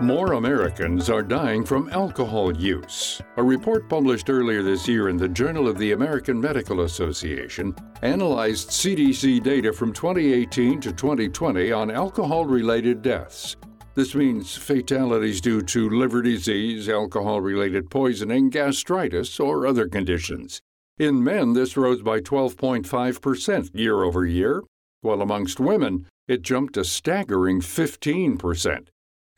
More Americans are dying from alcohol use. A report published earlier this year in the Journal of the American Medical Association analyzed CDC data from 2018 to 2020 on alcohol related deaths. This means fatalities due to liver disease, alcohol related poisoning, gastritis, or other conditions. In men, this rose by 12.5% year over year, while amongst women, it jumped a staggering 15%.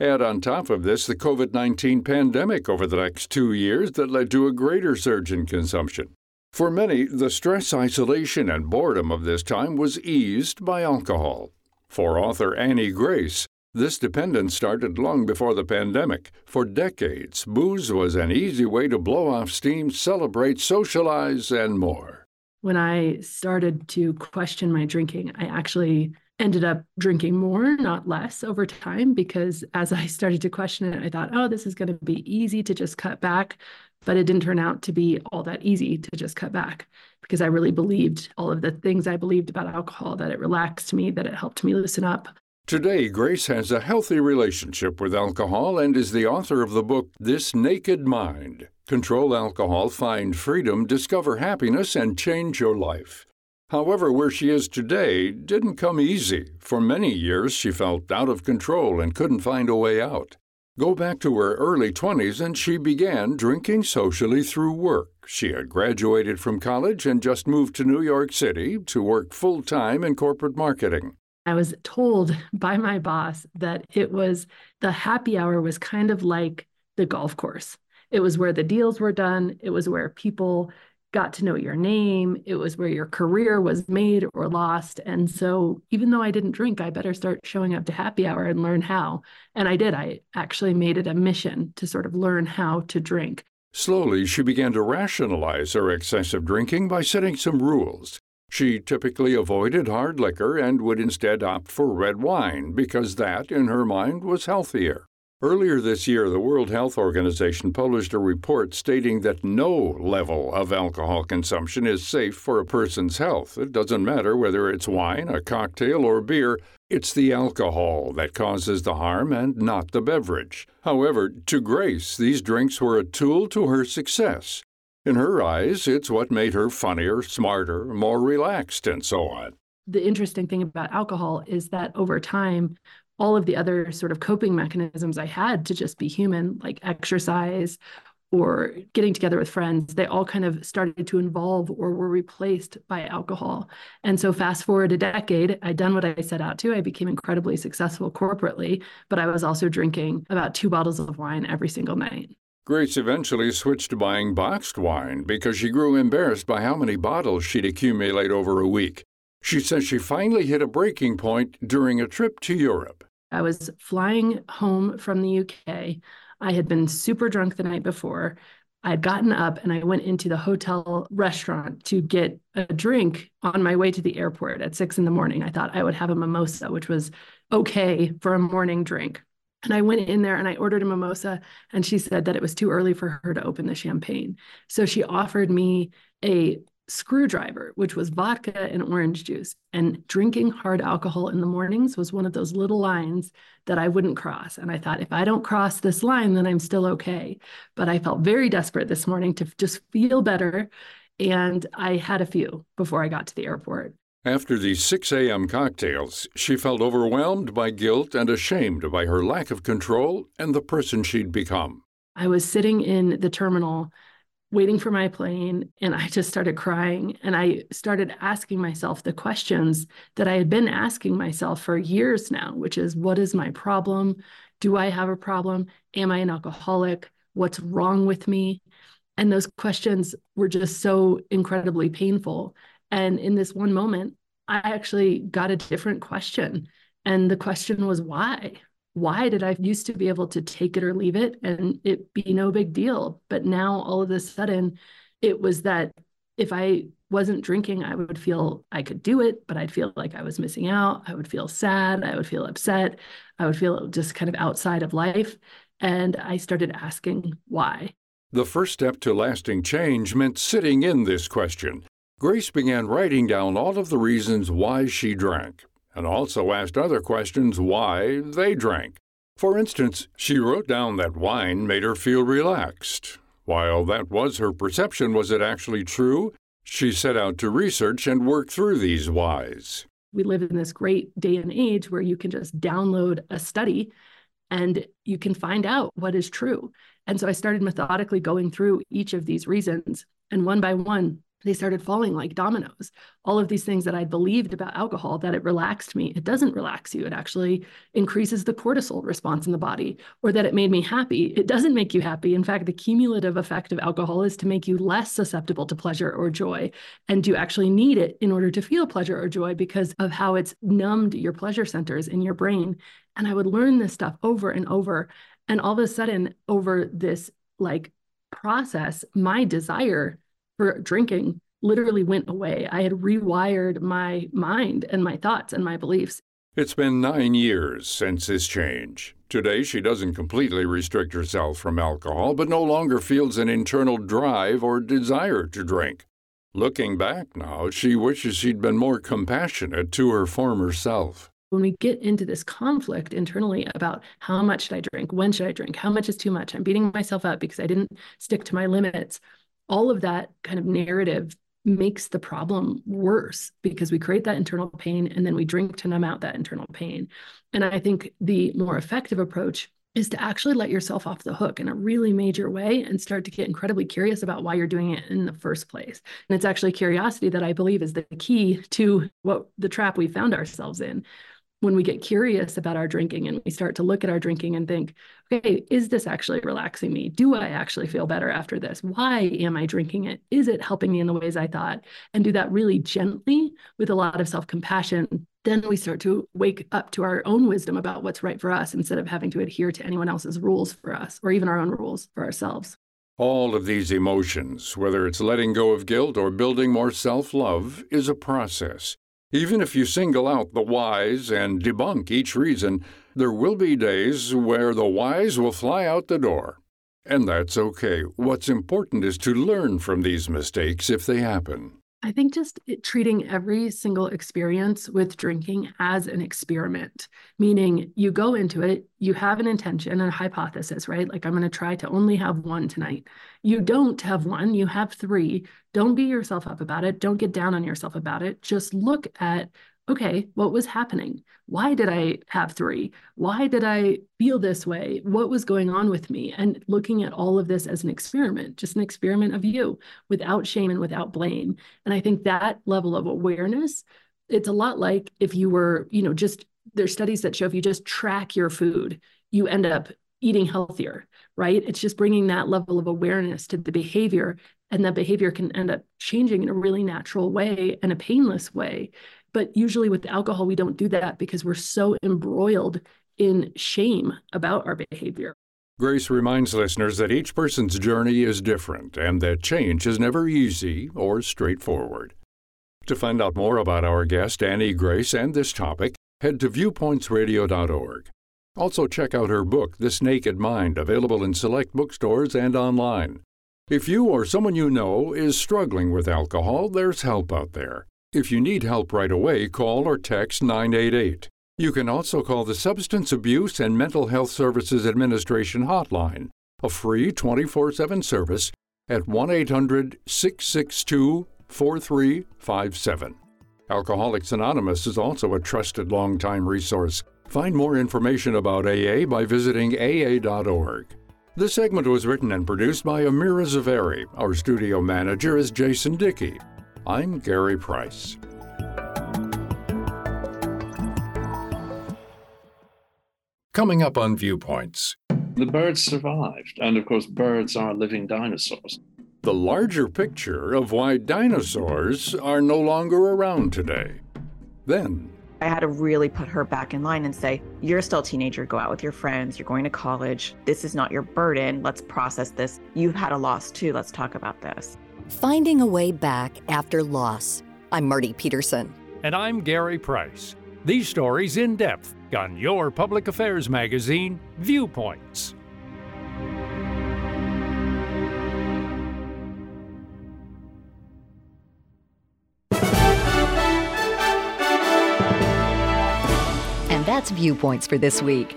Add on top of this the COVID 19 pandemic over the next two years that led to a greater surge in consumption. For many, the stress, isolation, and boredom of this time was eased by alcohol. For author Annie Grace, this dependence started long before the pandemic. For decades, booze was an easy way to blow off steam, celebrate, socialize, and more. When I started to question my drinking, I actually ended up drinking more, not less over time, because as I started to question it, I thought, oh, this is going to be easy to just cut back. But it didn't turn out to be all that easy to just cut back because I really believed all of the things I believed about alcohol that it relaxed me, that it helped me loosen up. Today, Grace has a healthy relationship with alcohol and is the author of the book This Naked Mind Control Alcohol, Find Freedom, Discover Happiness, and Change Your Life. However, where she is today didn't come easy. For many years, she felt out of control and couldn't find a way out. Go back to her early 20s, and she began drinking socially through work. She had graduated from college and just moved to New York City to work full time in corporate marketing. I was told by my boss that it was the happy hour was kind of like the golf course. It was where the deals were done, it was where people got to know your name. It was where your career was made or lost. And so, even though I didn't drink, I better start showing up to happy hour and learn how. And I did. I actually made it a mission to sort of learn how to drink. Slowly, she began to rationalize her excessive drinking by setting some rules. She typically avoided hard liquor and would instead opt for red wine because that, in her mind, was healthier. Earlier this year, the World Health Organization published a report stating that no level of alcohol consumption is safe for a person's health. It doesn't matter whether it's wine, a cocktail, or beer, it's the alcohol that causes the harm and not the beverage. However, to Grace, these drinks were a tool to her success. In her eyes, it's what made her funnier, smarter, more relaxed, and so on. The interesting thing about alcohol is that over time, all of the other sort of coping mechanisms I had to just be human, like exercise or getting together with friends, they all kind of started to involve or were replaced by alcohol. And so, fast forward a decade, I'd done what I set out to. I became incredibly successful corporately, but I was also drinking about two bottles of wine every single night. Grace eventually switched to buying boxed wine because she grew embarrassed by how many bottles she'd accumulate over a week. She says she finally hit a breaking point during a trip to Europe. I was flying home from the UK. I had been super drunk the night before. I had gotten up and I went into the hotel restaurant to get a drink on my way to the airport at six in the morning. I thought I would have a mimosa, which was okay for a morning drink. And I went in there and I ordered a mimosa, and she said that it was too early for her to open the champagne. So she offered me a screwdriver, which was vodka and orange juice. And drinking hard alcohol in the mornings was one of those little lines that I wouldn't cross. And I thought, if I don't cross this line, then I'm still okay. But I felt very desperate this morning to just feel better. And I had a few before I got to the airport. After the 6 a.m. cocktails, she felt overwhelmed by guilt and ashamed by her lack of control and the person she'd become. I was sitting in the terminal waiting for my plane and I just started crying and I started asking myself the questions that I had been asking myself for years now, which is what is my problem? Do I have a problem? Am I an alcoholic? What's wrong with me? And those questions were just so incredibly painful. And in this one moment, I actually got a different question. And the question was why? Why did I used to be able to take it or leave it and it be no big deal? But now all of a sudden, it was that if I wasn't drinking, I would feel I could do it, but I'd feel like I was missing out. I would feel sad. I would feel upset. I would feel just kind of outside of life. And I started asking why. The first step to lasting change meant sitting in this question. Grace began writing down all of the reasons why she drank and also asked other questions why they drank. For instance, she wrote down that wine made her feel relaxed. While that was her perception, was it actually true? She set out to research and work through these whys. We live in this great day and age where you can just download a study and you can find out what is true. And so I started methodically going through each of these reasons. And one by one, they started falling like dominoes. All of these things that I believed about alcohol, that it relaxed me, it doesn't relax you. It actually increases the cortisol response in the body, or that it made me happy. It doesn't make you happy. In fact, the cumulative effect of alcohol is to make you less susceptible to pleasure or joy. And you actually need it in order to feel pleasure or joy because of how it's numbed your pleasure centers in your brain. And I would learn this stuff over and over. And all of a sudden, over this like process, my desire for drinking literally went away. I had rewired my mind and my thoughts and my beliefs. It's been nine years since this change. Today, she doesn't completely restrict herself from alcohol, but no longer feels an internal drive or desire to drink. Looking back now, she wishes she'd been more compassionate to her former self. When we get into this conflict internally about how much should I drink, when should I drink, how much is too much, I'm beating myself up because I didn't stick to my limits all of that kind of narrative makes the problem worse because we create that internal pain and then we drink to numb out that internal pain. And I think the more effective approach is to actually let yourself off the hook in a really major way and start to get incredibly curious about why you're doing it in the first place. And it's actually curiosity that I believe is the key to what the trap we found ourselves in when we get curious about our drinking and we start to look at our drinking and think, okay, is this actually relaxing me? Do I actually feel better after this? Why am I drinking it? Is it helping me in the ways I thought? And do that really gently with a lot of self compassion. Then we start to wake up to our own wisdom about what's right for us instead of having to adhere to anyone else's rules for us or even our own rules for ourselves. All of these emotions, whether it's letting go of guilt or building more self love, is a process. Even if you single out the whys and debunk each reason, there will be days where the whys will fly out the door. And that's okay. What's important is to learn from these mistakes if they happen. I think just treating every single experience with drinking as an experiment, meaning you go into it, you have an intention, a hypothesis, right? Like, I'm going to try to only have one tonight. You don't have one, you have three. Don't beat yourself up about it. Don't get down on yourself about it. Just look at okay, what was happening? Why did I have three? Why did I feel this way? What was going on with me? And looking at all of this as an experiment, just an experiment of you without shame and without blame. And I think that level of awareness, it's a lot like if you were, you know, just there's studies that show if you just track your food, you end up eating healthier, right? It's just bringing that level of awareness to the behavior and that behavior can end up changing in a really natural way and a painless way but usually with alcohol, we don't do that because we're so embroiled in shame about our behavior. Grace reminds listeners that each person's journey is different and that change is never easy or straightforward. To find out more about our guest, Annie Grace, and this topic, head to viewpointsradio.org. Also, check out her book, This Naked Mind, available in select bookstores and online. If you or someone you know is struggling with alcohol, there's help out there. If you need help right away, call or text 988. You can also call the Substance Abuse and Mental Health Services Administration hotline, a free 24 7 service at 1 800 662 4357. Alcoholics Anonymous is also a trusted longtime resource. Find more information about AA by visiting aa.org. This segment was written and produced by Amira Zaveri. Our studio manager is Jason Dickey. I'm Gary Price. Coming up on Viewpoints. The birds survived, and of course, birds are living dinosaurs. The larger picture of why dinosaurs are no longer around today. Then, I had to really put her back in line and say, You're still a teenager, go out with your friends, you're going to college. This is not your burden. Let's process this. You've had a loss too. Let's talk about this. Finding a Way Back After Loss. I'm Marty Peterson. And I'm Gary Price. These stories in depth on your public affairs magazine, Viewpoints. And that's Viewpoints for this week.